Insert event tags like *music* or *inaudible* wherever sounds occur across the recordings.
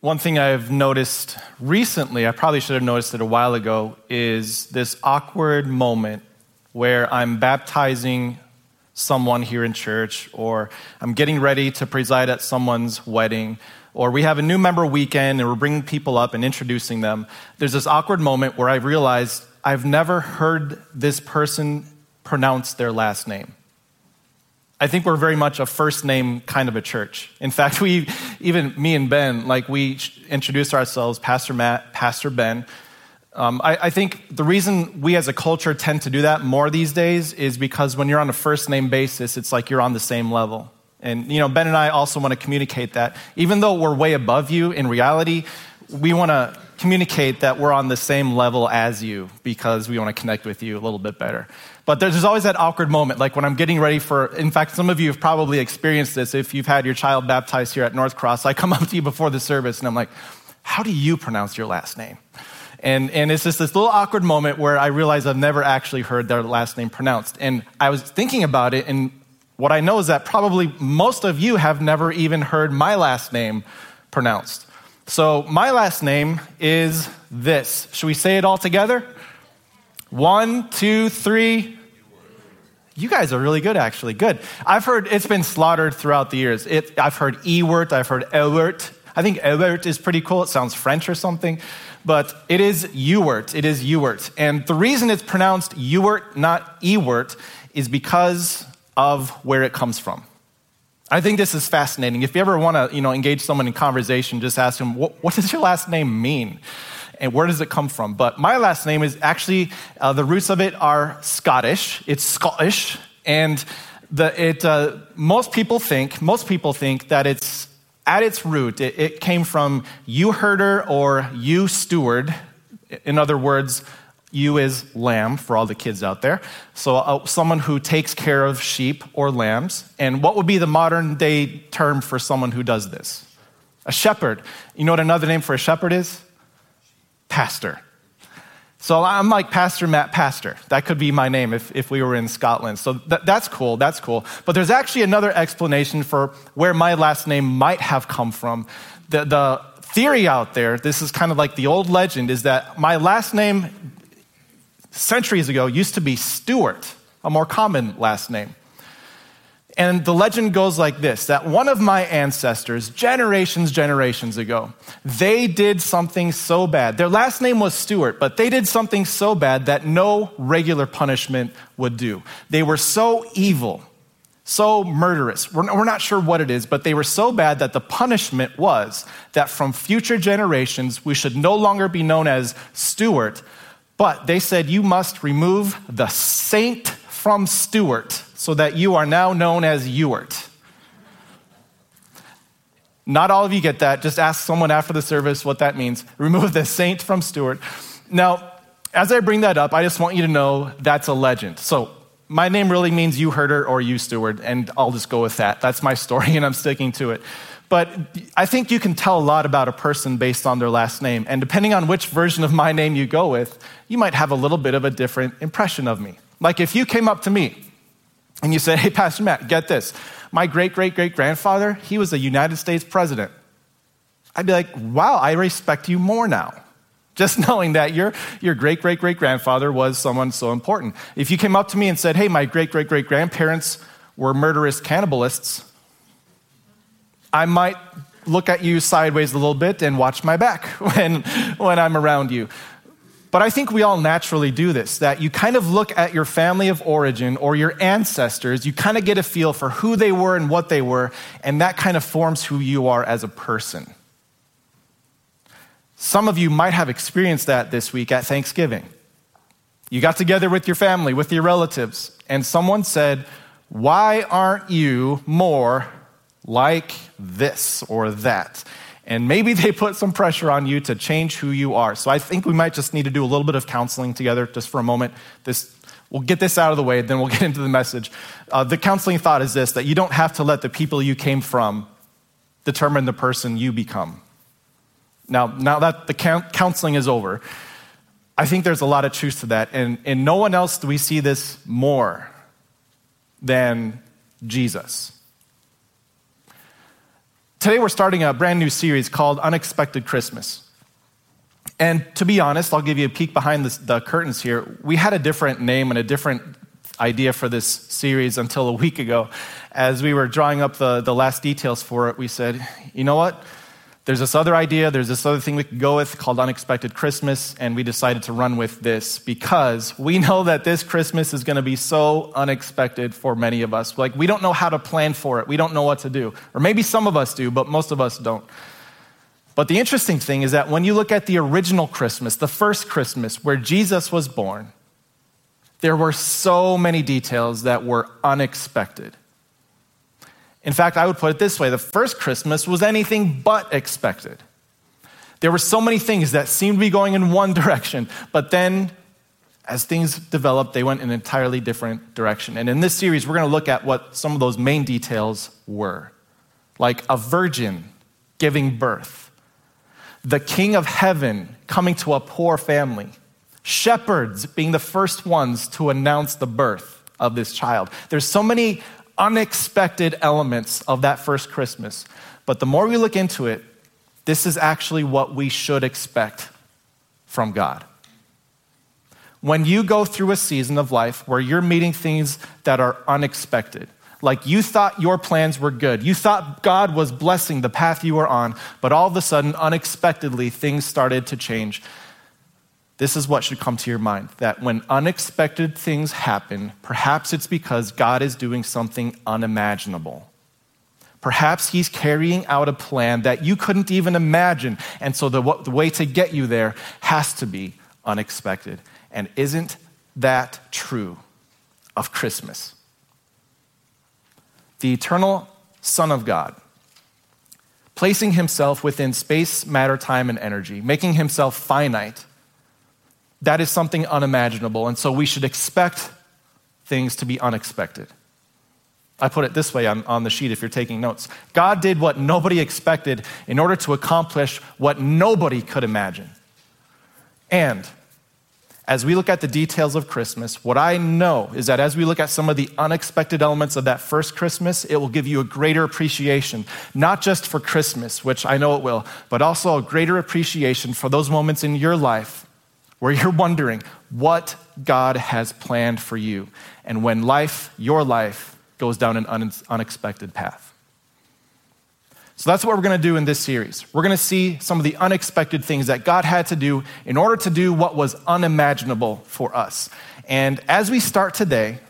One thing I've noticed recently, I probably should have noticed it a while ago, is this awkward moment where I'm baptizing someone here in church, or I'm getting ready to preside at someone's wedding, or we have a new member weekend and we're bringing people up and introducing them. There's this awkward moment where I realize I've never heard this person pronounce their last name. I think we're very much a first name kind of a church. In fact, we, even me and Ben, like we introduced ourselves, Pastor Matt, Pastor Ben. Um, I, I, think the reason we as a culture tend to do that more these days is because when you're on a first name basis, it's like you're on the same level. And, you know, Ben and I also want to communicate that. Even though we're way above you, in reality, we want to communicate that we're on the same level as you because we want to connect with you a little bit better. But there's always that awkward moment, like when I'm getting ready for, in fact, some of you have probably experienced this if you've had your child baptized here at NorthCross. I come up to you before the service and I'm like, how do you pronounce your last name? And, and it's just this little awkward moment where I realize I've never actually heard their last name pronounced. And I was thinking about it, and what I know is that probably most of you have never even heard my last name pronounced. So my last name is this. Should we say it all together? One, two, three. You guys are really good, actually. Good. I've heard it's been slaughtered throughout the years. It, I've heard Ewert, I've heard Ewert. I think Ewert is pretty cool. It sounds French or something. But it is Ewert. It is Ewert. And the reason it's pronounced Ewert, not Ewert, is because of where it comes from. I think this is fascinating. If you ever want to you know, engage someone in conversation, just ask them, what, what does your last name mean? And where does it come from? But my last name is actually, uh, the roots of it are Scottish. It's Scottish. And the, it, uh, most people think, most people think that it's at its root, it, it came from ewe herder or ewe steward. In other words, ewe is lamb for all the kids out there. So, uh, someone who takes care of sheep or lambs. And what would be the modern day term for someone who does this? A shepherd. You know what another name for a shepherd is? Pastor. So I'm like Pastor Matt Pastor. That could be my name if, if we were in Scotland. So th- that's cool, that's cool. But there's actually another explanation for where my last name might have come from. The, the theory out there, this is kind of like the old legend, is that my last name centuries ago used to be Stewart, a more common last name. And the legend goes like this that one of my ancestors, generations, generations ago, they did something so bad. Their last name was Stewart, but they did something so bad that no regular punishment would do. They were so evil, so murderous. We're, we're not sure what it is, but they were so bad that the punishment was that from future generations, we should no longer be known as Stewart, but they said, You must remove the saint from Stewart so that you are now known as Ewart. Not all of you get that. Just ask someone after the service what that means. *laughs* Remove the saint from Stewart. Now, as I bring that up, I just want you to know that's a legend. So, my name really means ewe herder or ewe steward, and I'll just go with that. That's my *laughs* story, and I'm sticking to it. But I think you can tell a lot about a person based on their last name. And depending on which version of my name you go with, you might have a little bit of a different impression of me. Like if you came up to me and you say, Hey, Pastor Matt, get this. My great great great grandfather, he was a United States president. I'd be like, Wow, I respect you more now. *laughs* Just knowing that your, your great great great grandfather was someone so important. If you came up to me and said, Hey, my great great great grandparents were murderous cannibalists, I might look at you sideways a little bit and watch my back *laughs* when, when I'm around you. But I think we all naturally do this that you kind of look at your family of origin or your ancestors, you kind of get a feel for who they were and what they were, and that kind of forms who you are as a person. Some of you might have experienced that this week at Thanksgiving. You got together with your family, with your relatives, and someone said, Why aren't you more like this or that? And maybe they put some pressure on you to change who you are. So I think we might just need to do a little bit of counseling together just for a moment. This, we'll get this out of the way, then we'll *laughs* get into the message. Uh, the counseling thought is this that you don't have to let the people you came from determine the person you become. Now, now that the counseling is over, I think there's a lot of truth to that. And in no one else do we see this more than Jesus. Today, we're starting a brand new series called Unexpected Christmas. And to be honest, I'll give you a peek behind the, the curtains here. We had a different name and a different idea for this series until a week ago. As we were drawing up the, the last details for it, we said, you know what? There's this other idea, there's this other thing we could go with called Unexpected Christmas, and we decided to run with this because we know that this Christmas is going to be so unexpected for many of us. Like, we don't know how to plan for it, we don't know what to do. Or maybe some of us do, but most of us don't. But the interesting thing is that when you look at the original Christmas, the first Christmas where Jesus was born, there were so many details that were unexpected. In fact, I would put it this way the first Christmas was anything but expected. There were so many things that seemed to be going in one *laughs* direction, but then as things developed, they went in an entirely different direction. And in this series, we're going to look at what some of those main details were like a virgin giving birth, the king of heaven coming to a poor family, shepherds being the first ones to announce the birth of this child. There's so many unexpected elements of that first Christmas. But the more we look into it, this is actually what we should expect from God. When you go through a season of life where you're meeting things that are unexpected, like you thought your plans were good, you thought God was blessing the path you were on, but all of a sudden, unexpectedly, things started to change this is what should come to your mind that when unexpected things happen, perhaps it's because God is doing something unimaginable. Perhaps He's carrying out a plan that you couldn't even imagine. And so the, the way to get you there has to be unexpected. And isn't that true of Christmas? The eternal Son of God, placing Himself within space, matter, time, and energy, making Himself finite that is something unimaginable. And so we should expect things to be unexpected. I put it this way on, on the sheet if you're taking notes God did what nobody expected in order to accomplish what nobody could imagine. And as we look at the details of Christmas, what I know is that as we look at some of the unexpected elements of that first Christmas, it will give you a greater appreciation, not just for Christmas, which I know it will, but also a greater appreciation for those moments in your life where you're wondering what God has planned for you, and when life, your life, goes down an un- unexpected path. So that's what we're going to do in this series. We're going to see some of the unexpected things that God had to do in order to do what was unimaginable for us. And as we start today,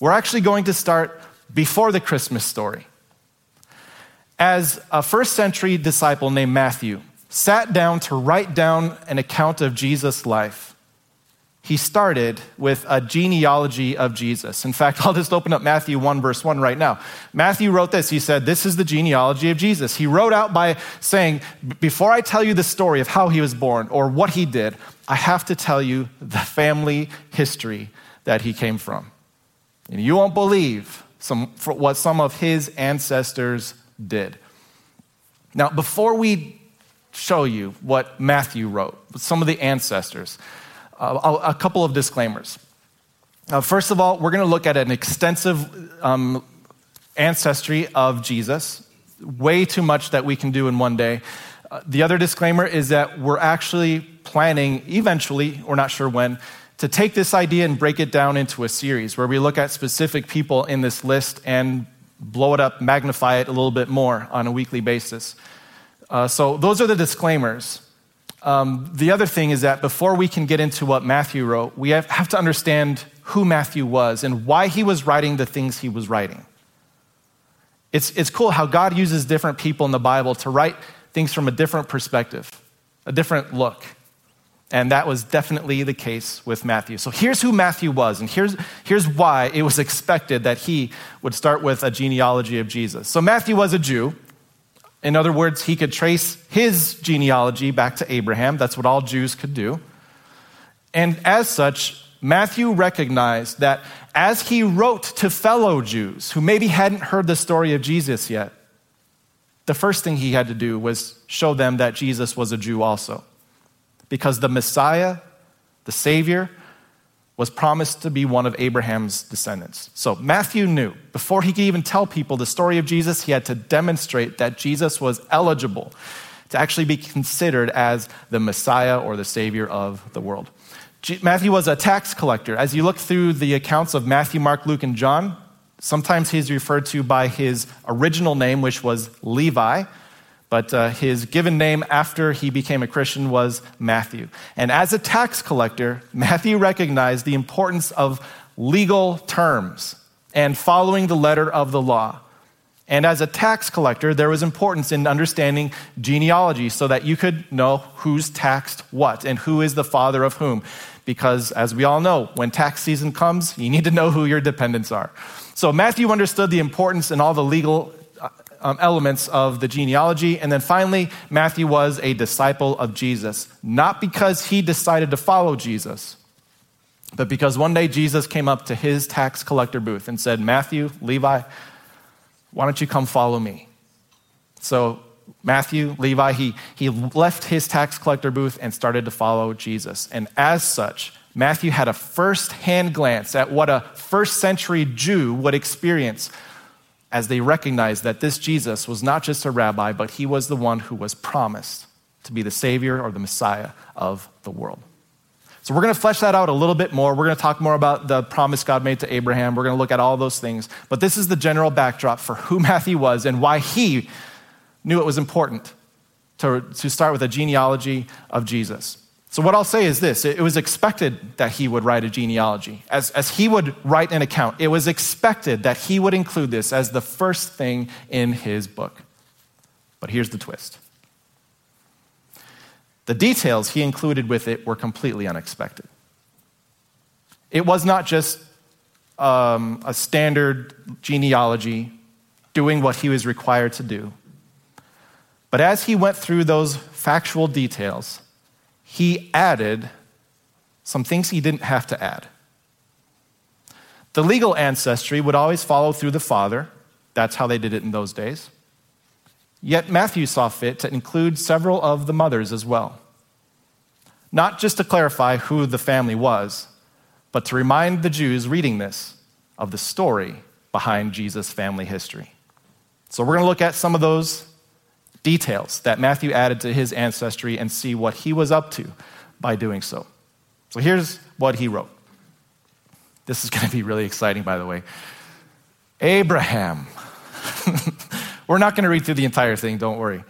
we're actually going to start before the Christmas story. As a first century disciple named Matthew, sat down to write down an account of Jesus' life, he started with a genealogy of Jesus. In fact, *laughs* I'll just open up Matthew 1, verse 1 right now. Matthew wrote this. He said, This is the genealogy of Jesus. He wrote out by saying, Before I tell you the story of how he was born or what he did, I have to tell you the family history that he came from. And you won't believe some, what some of his ancestors did. Now, before we show you what Matthew wrote, some of the ancestors. Uh, a couple of disclaimers. Uh, first of all, we're going to look at an extensive um, ancestry of Jesus, way too much that we can do in one day. Uh, the other disclaimer is that we're actually planning, eventually, we're not sure when, to take this idea and break it down into a series where we look at specific people in this list and blow it up, magnify it a little bit more on a weekly basis. Uh, so, those are the disclaimers. Um, the other thing is that before we can get into what Matthew wrote, we have, have to understand who Matthew was and why he was writing the things he was writing. It's, it's cool how God uses different people in the Bible to write things from a different perspective, a different look. And that was definitely the case with Matthew. So here's who Matthew was, and here's, here's why it was expected that he would start with a genealogy of Jesus. So Matthew was a Jew. In other words, he could trace his genealogy back to Abraham. That's what all Jews could do. And as such, Matthew recognized that as he wrote to fellow Jews who maybe hadn't heard the story of Jesus yet, the first thing he had to do was show them that Jesus was a Jew also. Because the Messiah, the Savior, was promised to be one of Abraham's descendants. So Matthew knew before he could even tell people the story of Jesus, he had to demonstrate that Jesus was eligible to actually be considered as the Messiah or the Savior of the world. Matthew was a tax collector. As you look through the accounts of Matthew, Mark, Luke, and John, sometimes he's referred to by his original name, which was Levi. But uh, his given name after he became a Christian was Matthew. And as a tax collector, Matthew recognized the importance of legal terms and following the letter of the law. And as a tax collector, there was importance in understanding genealogy so that you could know who's taxed what and who is the father of whom. Because as we all know, when tax season comes, you need to know who your dependents are. So Matthew understood the importance and all the legal um, elements of the genealogy. And then finally, Matthew was a disciple of Jesus, not because he decided to follow Jesus, but because one day Jesus came up to his tax collector booth and said, Matthew, Levi, why don't you come follow me? So, Matthew, Levi, he, he left his tax collector booth and started to follow Jesus. And as such, Matthew had a first hand glance at what a first century Jew would experience as they recognized that this Jesus was not just a rabbi, but he was the one who was promised to be the Savior or the Messiah of the world. So, we're going to flesh that out a little bit more. We're going to talk more about the promise God made to Abraham. We're going to look at all those things. But this is the general backdrop for who *laughs* Matthew was and why he knew it was important to, to start with a genealogy of Jesus. So, what I'll say is this it was expected that he would write a genealogy. As, as he would write an account, it was expected that he would include this as the first thing in his book. But here's the twist the details he included with it were completely unexpected. It was not just um, a standard genealogy doing what he was required to do. But as he went through those factual details, he added some things he didn't have to add. The legal ancestry would always follow through the father. That's how they did it in those days. Yet Matthew saw fit to include several of the mothers as well. Not just to clarify who the family was, but to remind the Jews reading this of the story behind Jesus' family history. So we're going to look at some of those details that Matthew added to his ancestry and see what he was up to by doing so. So here's what he wrote. This is *laughs* going to be really exciting, by the way. Abraham. *laughs* We're not going to read through the entire thing, don't worry.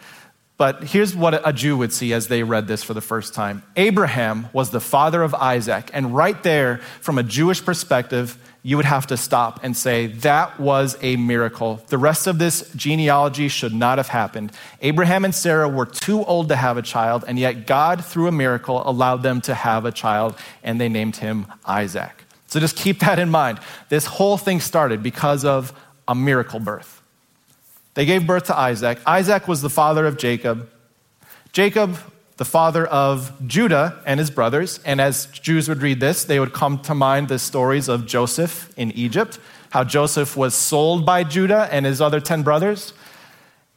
But here's what a Jew would see as they read this for the first time Abraham was the father of Isaac. And right there, from a Jewish perspective, you would have to stop and say, that was a miracle. The rest of this genealogy should not have happened. Abraham and Sarah were too old to have a child, and yet God, through a miracle, allowed them to have a child, and they named him Isaac. So just keep that in mind. This whole thing started because of a miracle birth. They gave birth to Isaac. Isaac was the father of Jacob. Jacob the father of Judah and his brothers. And as Jews would read this, they would come to mind the stories of Joseph in Egypt, how Joseph was sold by Judah and his other 10 brothers.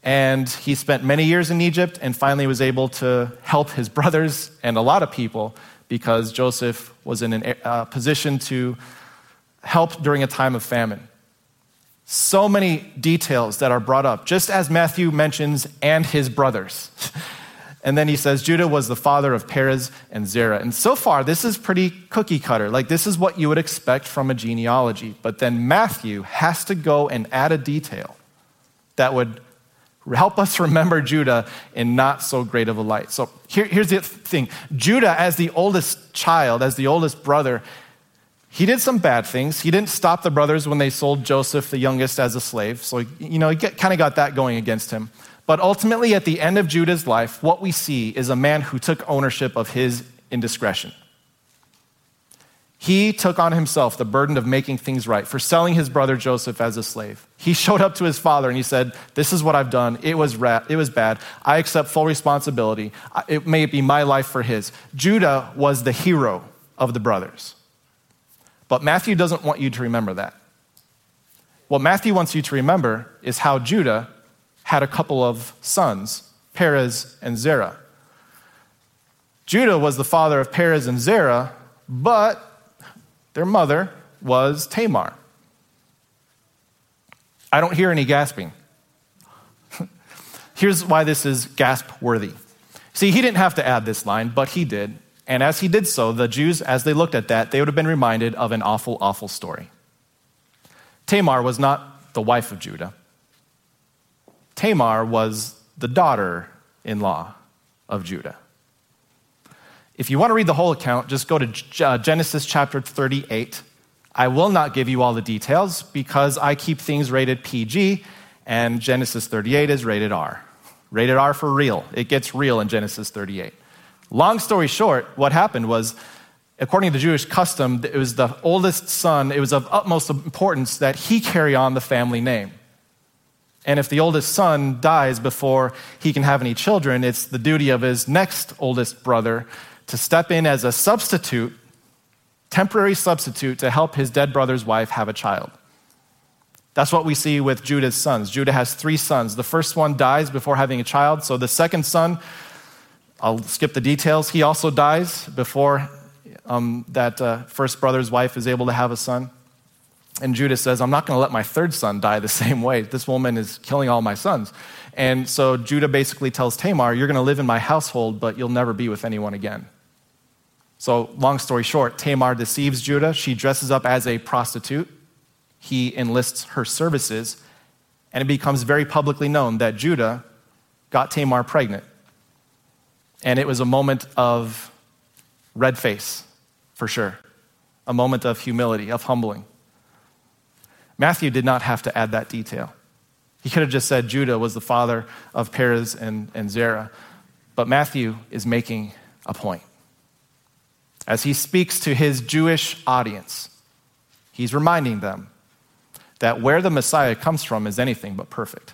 And he spent many years in Egypt and finally was able to help his brothers and a lot of people because Joseph was in a uh, position to help during a time of famine. So many details that are brought up, just as Matthew mentions, and his brothers. *laughs* And then he says, Judah was the father of Perez and Zerah. And so far, this is pretty cookie cutter. Like, this is what you would expect from a genealogy. But then Matthew has to go and add a detail that would help us remember Judah in not so great of a light. So here, here's the thing Judah, as the oldest child, as the oldest brother, he did some bad things. He didn't stop the brothers when they sold Joseph, the youngest, as a slave. So, you know, he kind of got that going against him. But ultimately, at the end of Judah's life, what we see is a man who took ownership of his indiscretion. He took on himself the burden of making things right for selling his brother Joseph as a slave. He showed up to his father and he said, This is what I've done. It was, ra- it was bad. I accept full responsibility. It may be my life for his. Judah was the hero of the brothers. But Matthew doesn't want you to remember that. What Matthew wants you to remember is how Judah had a couple of sons, Perez and Zerah. Judah was the father of Perez and Zerah, but Their mother was Tamar. I don't hear any gasping. *laughs* Here's why this is gasp worthy. See, he didn't have to add this line, but he did. And as he did so, the Jews, as they looked at that, they would have been reminded of an awful, awful story. Tamar was not the wife of Judah, Tamar was the daughter in law of Judah. If you want to read the whole account, just go to uh, Genesis chapter 38. I will not give you all the details because I keep things rated PG, and Genesis 38 is rated R. Rated R for real. It gets real in Genesis 38. Long story short, what happened was, according to Jewish custom, it was the oldest son, it was of utmost importance that he carry on the family name. And if the oldest son dies before he can have any children, it's the duty of his next oldest brother to step in as a substitute, temporary substitute, to help his dead brother's wife have a child. That's what we see with Judah's sons. Judah has three sons. The first one dies before having a child. So the second son, I'll skip the details, he also dies before um, that uh, first brother's wife is able to have a son. And Judah says, I'm not going to let my third son die the *laughs* same way. This woman is killing all my sons. And so Judah basically tells Tamar, You're going to live in my household, but you'll never be with anyone again. So, long story short, Tamar deceives Judah. She dresses up as a prostitute. He enlists her services. And it becomes very publicly known that Judah got Tamar pregnant. And it was a moment of red face, for sure, a moment of humility, of humbling. Matthew did not have to add that detail. He could have just said Judah was the father of Perez and, and Zerah. But Matthew is making a point. As he speaks to his Jewish audience, he's reminding them that where the Messiah comes from is anything but perfect.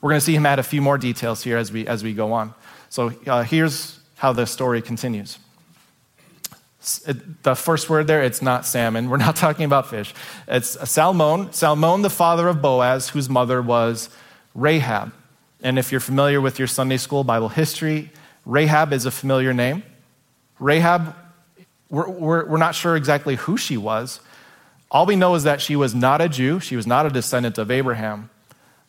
We're going to see him add a few more details here as we, as we go on. So uh, here's how the story continues the first word there, it's not salmon. We're not *laughs* talking about fish. It's Salmon, Salmon, the father of Boaz, whose mother was Rahab. And if you're familiar with your Sunday school Bible history, Rahab is a familiar name. Rahab, we're, we're, we're not sure exactly who she was. All we know is that she was not a Jew, she was not a descendant of Abraham.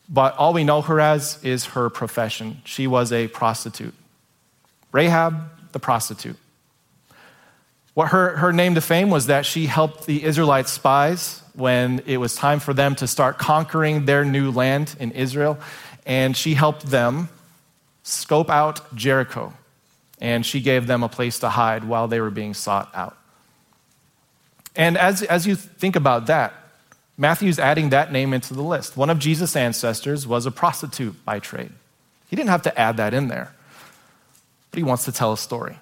But all we know her as is her profession. She was a prostitute. Rahab, the prostitute. What her, her name to fame was that she helped the Israelite spies when it was time for them to start conquering their new land in Israel. And she helped them scope out Jericho. And she gave them a place to hide while they were being sought out. And as, as you think about that, Matthew's adding that name into the list. One of Jesus' ancestors was a prostitute by trade. He didn't have to add that in there, but he wants to tell a story.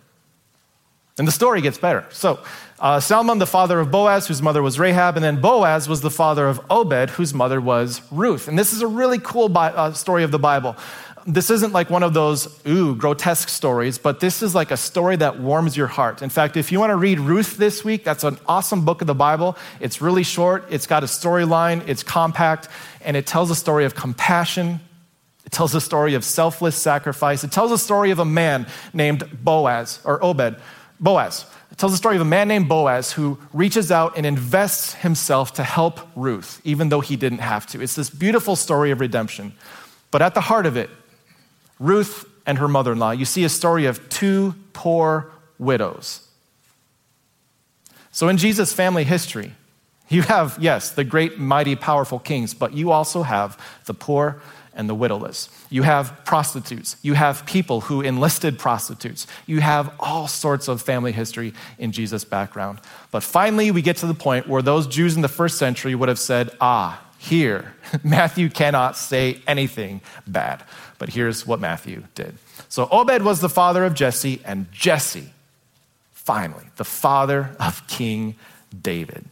And the story gets better. So, uh, Salmon, the father of Boaz, whose mother was Rahab, and then Boaz was the father of Obed, whose mother was Ruth. And this is a really cool bi- uh, story of the Bible. This isn't like one of those, ooh, grotesque stories, but this is like a story that warms your heart. In fact, if you want to read Ruth this week, that's an awesome book of the Bible. It's really short, it's got a storyline, it's compact, and it tells a story of compassion. It tells a story of selfless sacrifice. It tells a story of a man named Boaz, or Obed, Boaz. Tells the story of a man named Boaz who reaches out and invests himself to help Ruth, even though he didn't have to. It's this beautiful story of redemption. But at the heart of it, Ruth and her mother in law, you see a story of two poor widows. So in Jesus' family history, you have, yes, the great, mighty, powerful kings, but you also have the poor and the widowless. You have prostitutes. You have people who enlisted prostitutes. You have all sorts of family history in Jesus' background. But finally, we get to the point where those Jews in the first century would have said, ah, here, *laughs* Matthew cannot say anything bad. But here's what Matthew did. So Obed was the father of Jesse, and Jesse, finally, the father of King David.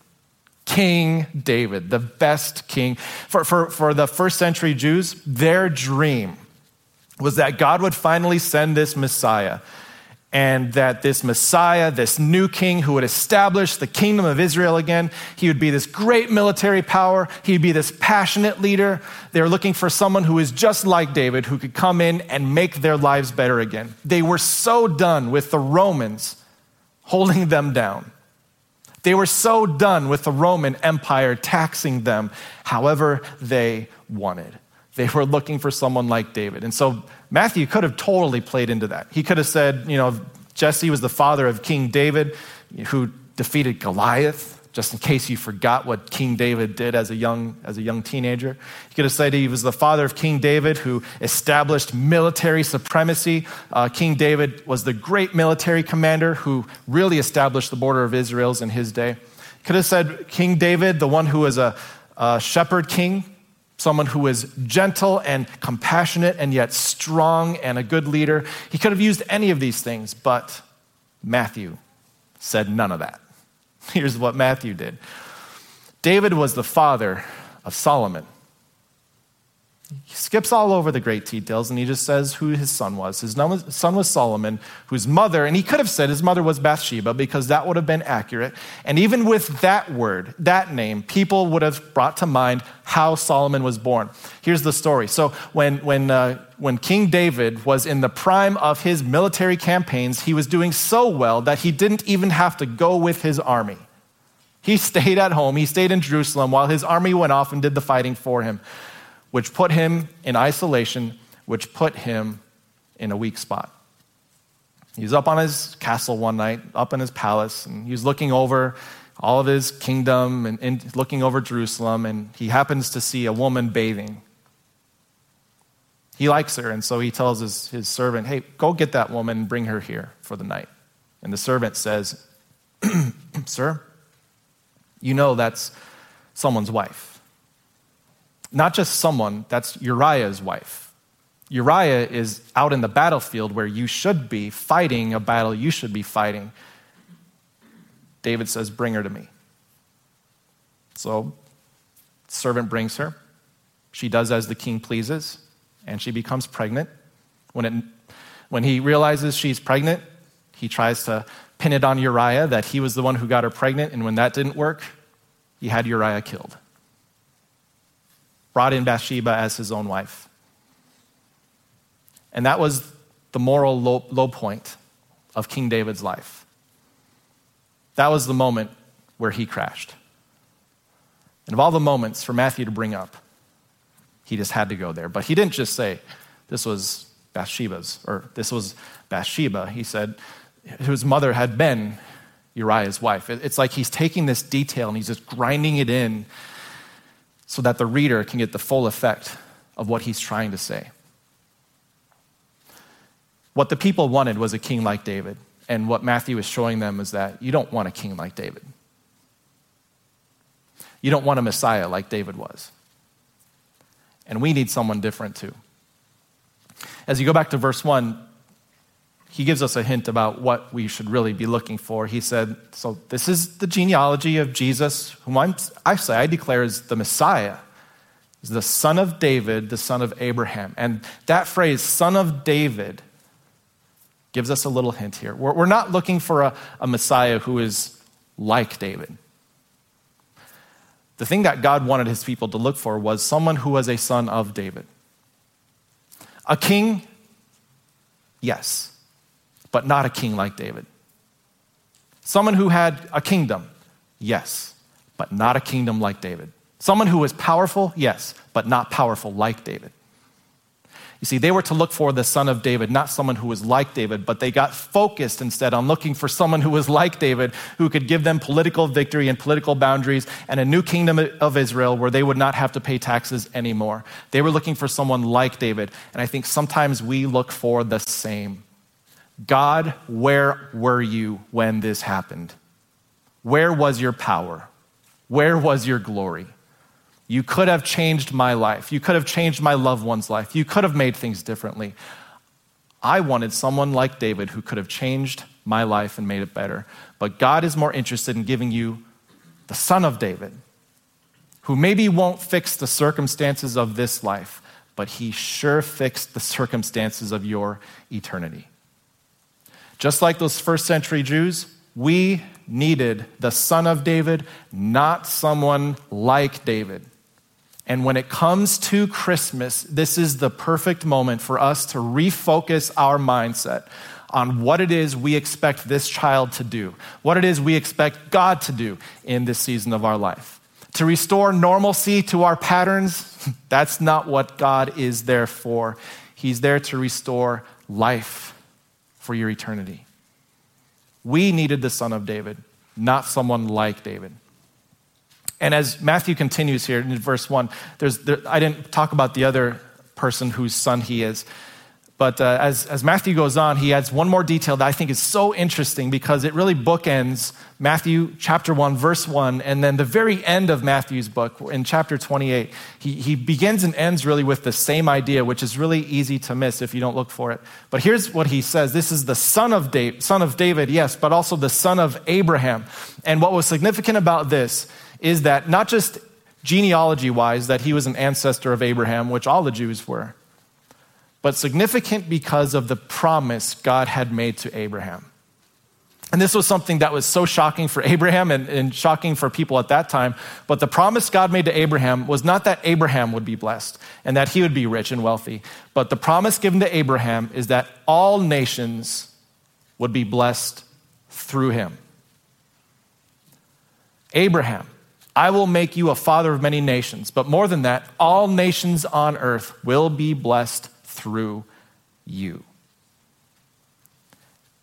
King David, the best king. For, for, for the first century Jews, their dream was that God would finally send this Messiah and that this Messiah, this new king who would establish the kingdom of Israel again, he would be this great military power. He'd be this passionate leader. They were looking for someone who is just like David, who could come in and make their lives better again. They were so done with the Romans holding them down They were so done with the Roman Empire taxing them however they wanted. They were looking for someone like David. And so Matthew could have totally played into that. He could have said, you know, Jesse was the father of King David who defeated Goliath just in case you forgot what King David did as a young, as a young teenager. You could have said he was the father of King David who established military supremacy. Uh, King David was the great military commander who really established the border of Israel's in his day. You could have said King David, the one who was a, a shepherd king, someone who was gentle and compassionate and yet strong and a good leader. He could have used any of these things, but Matthew said none of that. Here's what Matthew did David was the father of Solomon. He skips all over the great details and he just says who his son was. His son was Solomon, whose mother, and he could have said his mother was Bathsheba because that would have been accurate. And even with that word, that name, people would have brought to mind how Solomon was born. Here's the story. So when, when, uh, when King David was in the prime of his military campaigns, he was doing so well that he didn't even have to go with his army. He stayed at home, he stayed in Jerusalem while his army went off and did the fighting for him which put him in isolation, which put him in a weak spot. He was up on his castle one night, up in his palace, and he was looking over all of his kingdom and, and looking over Jerusalem, and he happens to see a woman bathing. He likes her, and so he tells his, his servant, Hey, go get that woman and bring her here for the night. And the servant says, *clears throat* Sir, you know that's someone's wife not just someone, that's Uriah's wife. Uriah is out in the battlefield where you should be fighting a battle you should be fighting. David says, Bring her to me. So, servant brings her. She does as the king pleases, and she becomes pregnant. When, it, when he realizes she's pregnant, he tries to pin it on Uriah that he was the one who got her pregnant, and when that didn't work, he had Uriah killed brought in Bathsheba as his own wife. And that was the moral low, low point of King David's life. That was the moment where he crashed. And of all the moments for Matthew to bring up, he just had to go there. But he didn't just say, this was Bathsheba's, or this was Bathsheba. He said, whose mother had been Uriah's wife. It's like he's taking this detail and he's just grinding it in so that the reader can get the full effect of what he's trying to say. What the people wanted was a king like David. And what Matthew is showing them is that you don't want a king like David. You don't want a Messiah like David was. And we need someone different too. As you go back to verse 1, he gives us a hint about what we should really be looking for. He said, So, this is the genealogy of Jesus, whom I'm, I say, I declare is the Messiah, is the son of David, the son of Abraham. And that phrase, son of David, gives us a little hint here. We're, we're not looking for a, a Messiah who is like David. The thing that God wanted his people to look for was someone who was a son of David. A king, yes but not a king like David. Someone who had a kingdom, yes, but not a kingdom like David. Someone who was powerful, yes, but not powerful like David. You see, they were to look for the son of David, not someone who was like David, but they got focused instead on looking for someone who was like David, who could give them political victory and political boundaries and a new kingdom of Israel where they would not have to pay taxes anymore. They were looking for someone like David. And I think sometimes we look for the same. God, where were you when this happened? Where was your power? Where was your glory? You could have changed my life. You could have changed my loved one's life. You could have made things differently. I wanted someone like David who could have changed my life and made it better. But God is more interested in giving you the son of David, who maybe won't fix the circumstances of this life, but he sure fixed the circumstances of your eternity. Just like those first century Jews, we needed the son of David, not someone like David. And when it comes to Christmas, this is the perfect moment for us to refocus our mindset on what it is we expect this child to do, what it is we expect God to do in this season of our life. To restore normalcy to our patterns, *laughs* that's not what God is there for. He's there to restore life for your eternity. We needed the Son of David, not someone like David. And as Matthew continues here in verse 1, there's, there, I didn't talk about the other person whose son he is. But uh, as, as Matthew goes on, he adds one more detail that I think is so interesting because it really bookends Matthew chapter 1, verse 1, and then the very end of Matthew's book in chapter 28. He, he begins and ends really with the same idea, which is really easy to miss if you don't look for it. But here's what he says This is the son of, son of David, yes, but also the son of Abraham. And what was significant about this is that not just genealogy wise, that he was an ancestor of Abraham, which all the Jews were, but significant because of the promise God had made to Abraham. And this was something that was so shocking for *laughs* Abraham and, and, shocking for people at that time. But the promise God made to Abraham was not that Abraham would be blessed and that he would be rich and wealthy. But the promise given to Abraham is that all nations would be blessed through him. Abraham, I will make you a father of many nations. But more than that, all nations on earth will be blessed through you.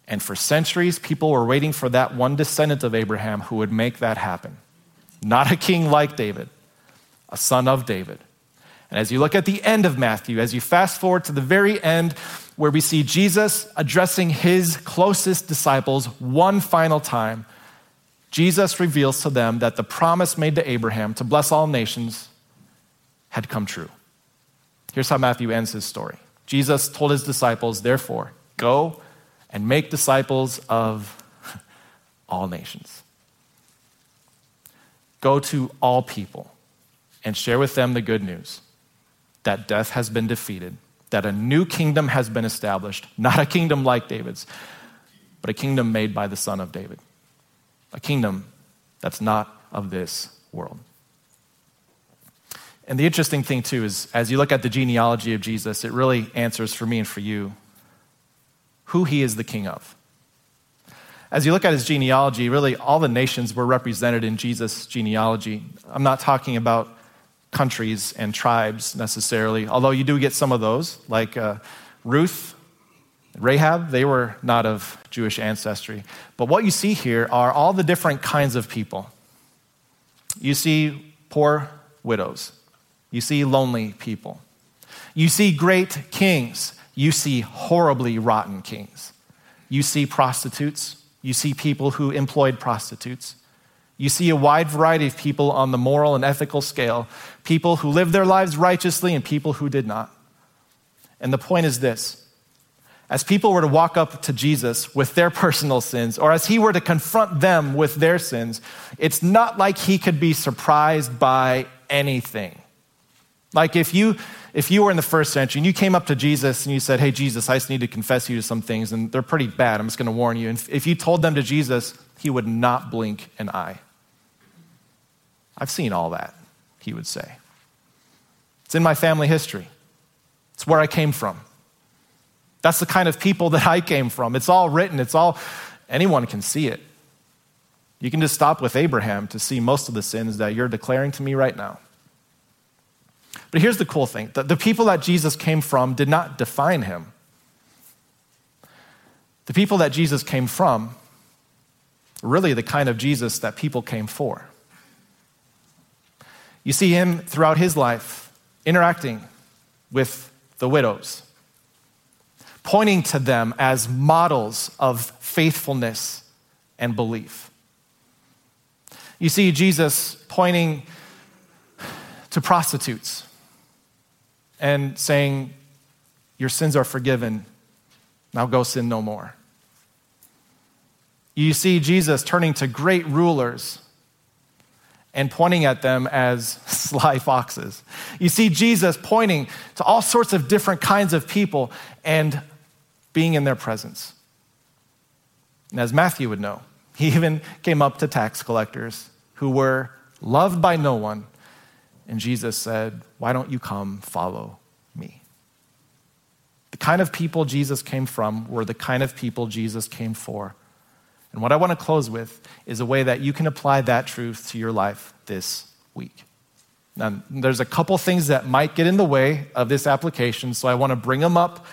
And for centuries, people were waiting for that one descendant of Abraham who would make that happen. Not a king like David, a son of David. And as you look at the end of Matthew, as you fast forward to the very end, where we see Jesus addressing his closest disciples one final time, Jesus reveals to them that the promise made to Abraham to bless all nations had come true. Here's how Matthew ends his story Jesus told his disciples, therefore, go and make disciples of *laughs* all nations. Go to all people and share with them the good news that death has been defeated, that a new kingdom has been established, not a kingdom like David's, but a kingdom made by the Son of David a kingdom that's not of this world. And the interesting thing, too, is as you look at the genealogy of Jesus, it really answers for me and for you who he is the king of. As you look at his genealogy, really all the nations were represented in Jesus' genealogy. I'm not talking about countries and tribes necessarily, although you do get some of those, like uh, Ruth Rahab, they were not of Jewish ancestry. But what you see here are all the different kinds of people. You see poor widows, you see lonely people, you see great kings, you see horribly rotten kings, you see prostitutes, you see people who employed prostitutes. You see a wide variety of people on the moral and ethical scale people who lived their lives righteously and people who did not. And the point is this as people were to walk up to Jesus with their personal sins, or as he were to confront them with their sins, it's not like he could be surprised by anything. Like if you if you were in the first century and you came up to Jesus and you said, Hey, Jesus, I just need to confess you to some things, and they're pretty bad. I'm just going to warn you. And if you told them to Jesus, he would not blink an eye. I've seen all that, he would say. It's in my family history, it's where I came from. That's the kind of people *laughs* that I came from. It's all written, it's all, anyone can see it. You can just stop with Abraham to see most of the sins that you're declaring to me right now. But here's the cool thing the, the people that Jesus came from did not define him. The people that Jesus came from really the kind of Jesus that people came for. You see him throughout his life interacting with the widows, pointing to them as models of faithfulness and belief. You see Jesus pointing to prostitutes and saying, Your sins are forgiven. Now go sin no more. You see Jesus turning to great rulers and pointing at them as *laughs* sly foxes. You see Jesus pointing to all sorts of different kinds of people and being in their presence. And as Matthew would know, he *laughs* even came up to tax collectors who were loved by no one And Jesus said, Why don't you come follow me? The kind of people Jesus came from were the kind of people Jesus came for. And what I want to close with is a way that you can apply that truth to your life this week. Now, there's a couple things that might get in the way of this application, so I want to bring them up,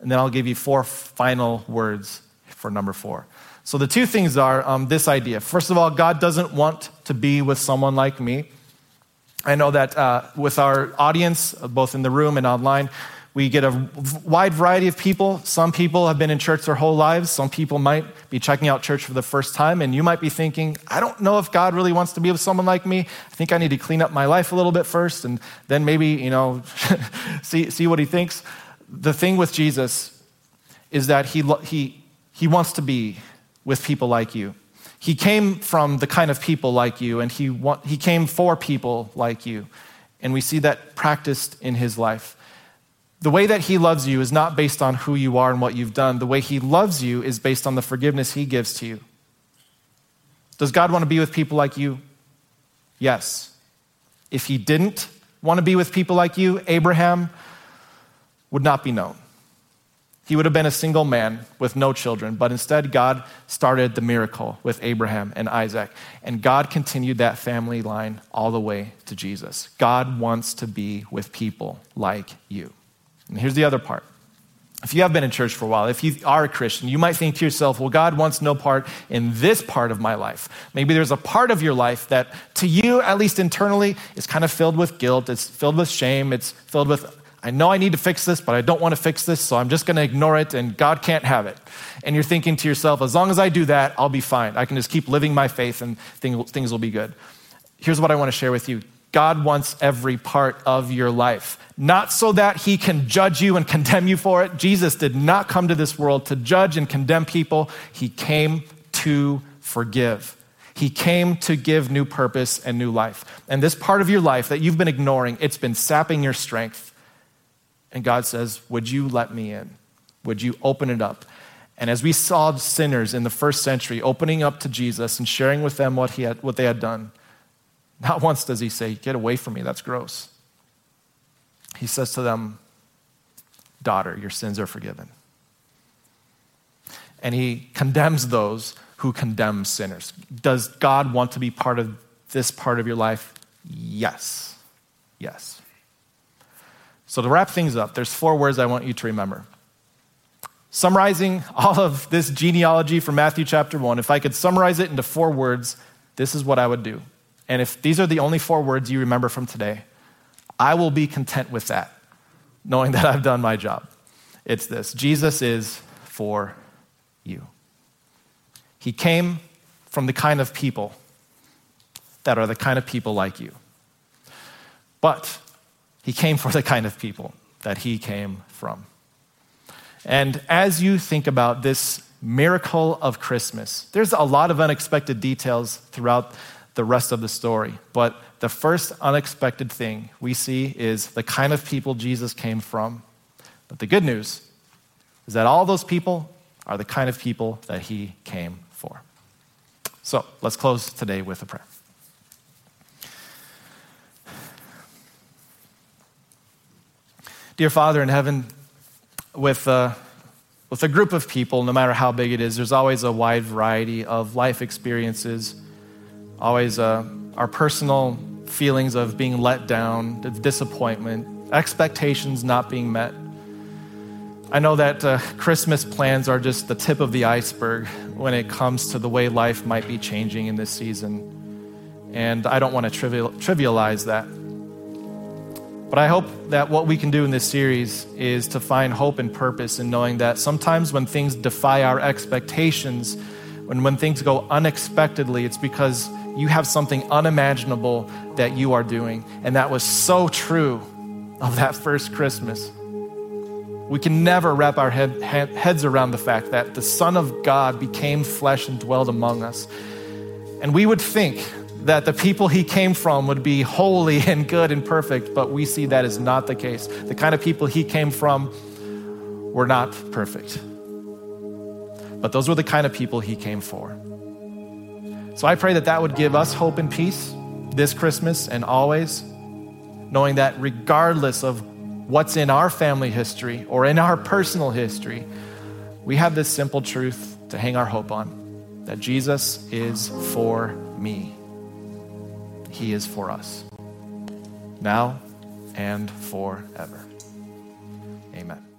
and then I'll give you four final words for number four. So, the two things are um, this idea. First of all, God doesn't want to be with someone like me. I know that uh, with our audience, both in the room and online, we get a wide variety of people. Some people have been in church their whole lives. Some people might be checking out church for the first time, and you might be thinking, I don't know if God really wants to be with someone like me. I think I need to clean up my life a little bit first, and then maybe, you know, *laughs* see, see what he thinks. The thing with Jesus is that he, he, he wants to be with people like you. He came from the kind of people like you, and he, he came for people like you. And we see that practiced in his life. The way that he loves you is not based on who you are and what you've done. The way he loves you is based on the forgiveness he gives to you. Does God want to be with people like you? Yes. If he didn't want to be with people like you, Abraham would not be known. He would have been a single man with no children, but instead, God started the miracle with Abraham and Isaac. And God continued that family line all the way to Jesus. God wants to be with people like you. And here's the other part. If you have been in church for a while, if you are a Christian, you might think to yourself, well, God wants no part in this part of my life. Maybe there's a part of your life that, to you, at least internally, is kind of filled with guilt, it's filled with shame, it's filled with I know I need to fix this, but I don't want to fix this, so I'm just going to ignore it, and God can't have it. And you're thinking to yourself, as long as I do that, I'll be fine. I can just keep living my faith, and things will be good. Here's what I want to share with you God wants every part of your life, not so that He can judge you and condemn you for it. Jesus did not come to this world to judge and condemn people, He came to forgive. He came to give new purpose and new life. And this part of your life that you've been ignoring, it's been sapping your strength. And God says, Would you let me in? Would you open it up? And as we saw sinners in the first century opening up to Jesus and sharing with them what, he had, what they had done, not once does he say, Get away from me, that's gross. He says to them, Daughter, your sins are forgiven. And he condemns those who condemn sinners. Does God want to be part of this part of your life? Yes. Yes. So, to wrap things up, there's four words I want you to remember. Summarizing all of this genealogy from Matthew chapter 1, if I could summarize it into four words, this is what I would do. And if these are the only four words you remember from today, I will be content with that, knowing that I've done my job. It's this Jesus is for you. He came from the kind of people that are the kind of people like you. But he came for the kind of people that he came from. And as you think about this miracle of Christmas, there's a lot of unexpected details throughout the rest of the story. But the first unexpected thing we see is the kind of people Jesus came from. But the good news is that all those people are the kind of people that he came for. So let's close today with a prayer. Dear Father in heaven, with, uh, with a group of people, no matter how big it is, there's always a wide variety of life experiences, always uh, our personal feelings of being let down, of disappointment, expectations not being met. I know that uh, Christmas plans are just the tip of the iceberg when it comes to the way life might be changing in this season. And I don't want to trivial, trivialize that. But I hope that what we can do in this series is to find hope and purpose in knowing that sometimes when things defy our expectations, when, when things go unexpectedly, it's because you have something unimaginable that you are doing. And that was so true of that first Christmas. We can never wrap our head, heads around the fact that the Son of God became flesh and dwelled among us. And we would think that the people he came from would be holy *laughs* and good and perfect, but we see that is not the case. The kind of people he came from were not perfect. But those were the kind of people he came for. So I pray that that would give us hope and peace this Christmas and always. knowing that regardless of what's in our family history or in our personal history, we have this simple truth to hang our hope on that Jesus is for me. He is for us, now and forever. Amen.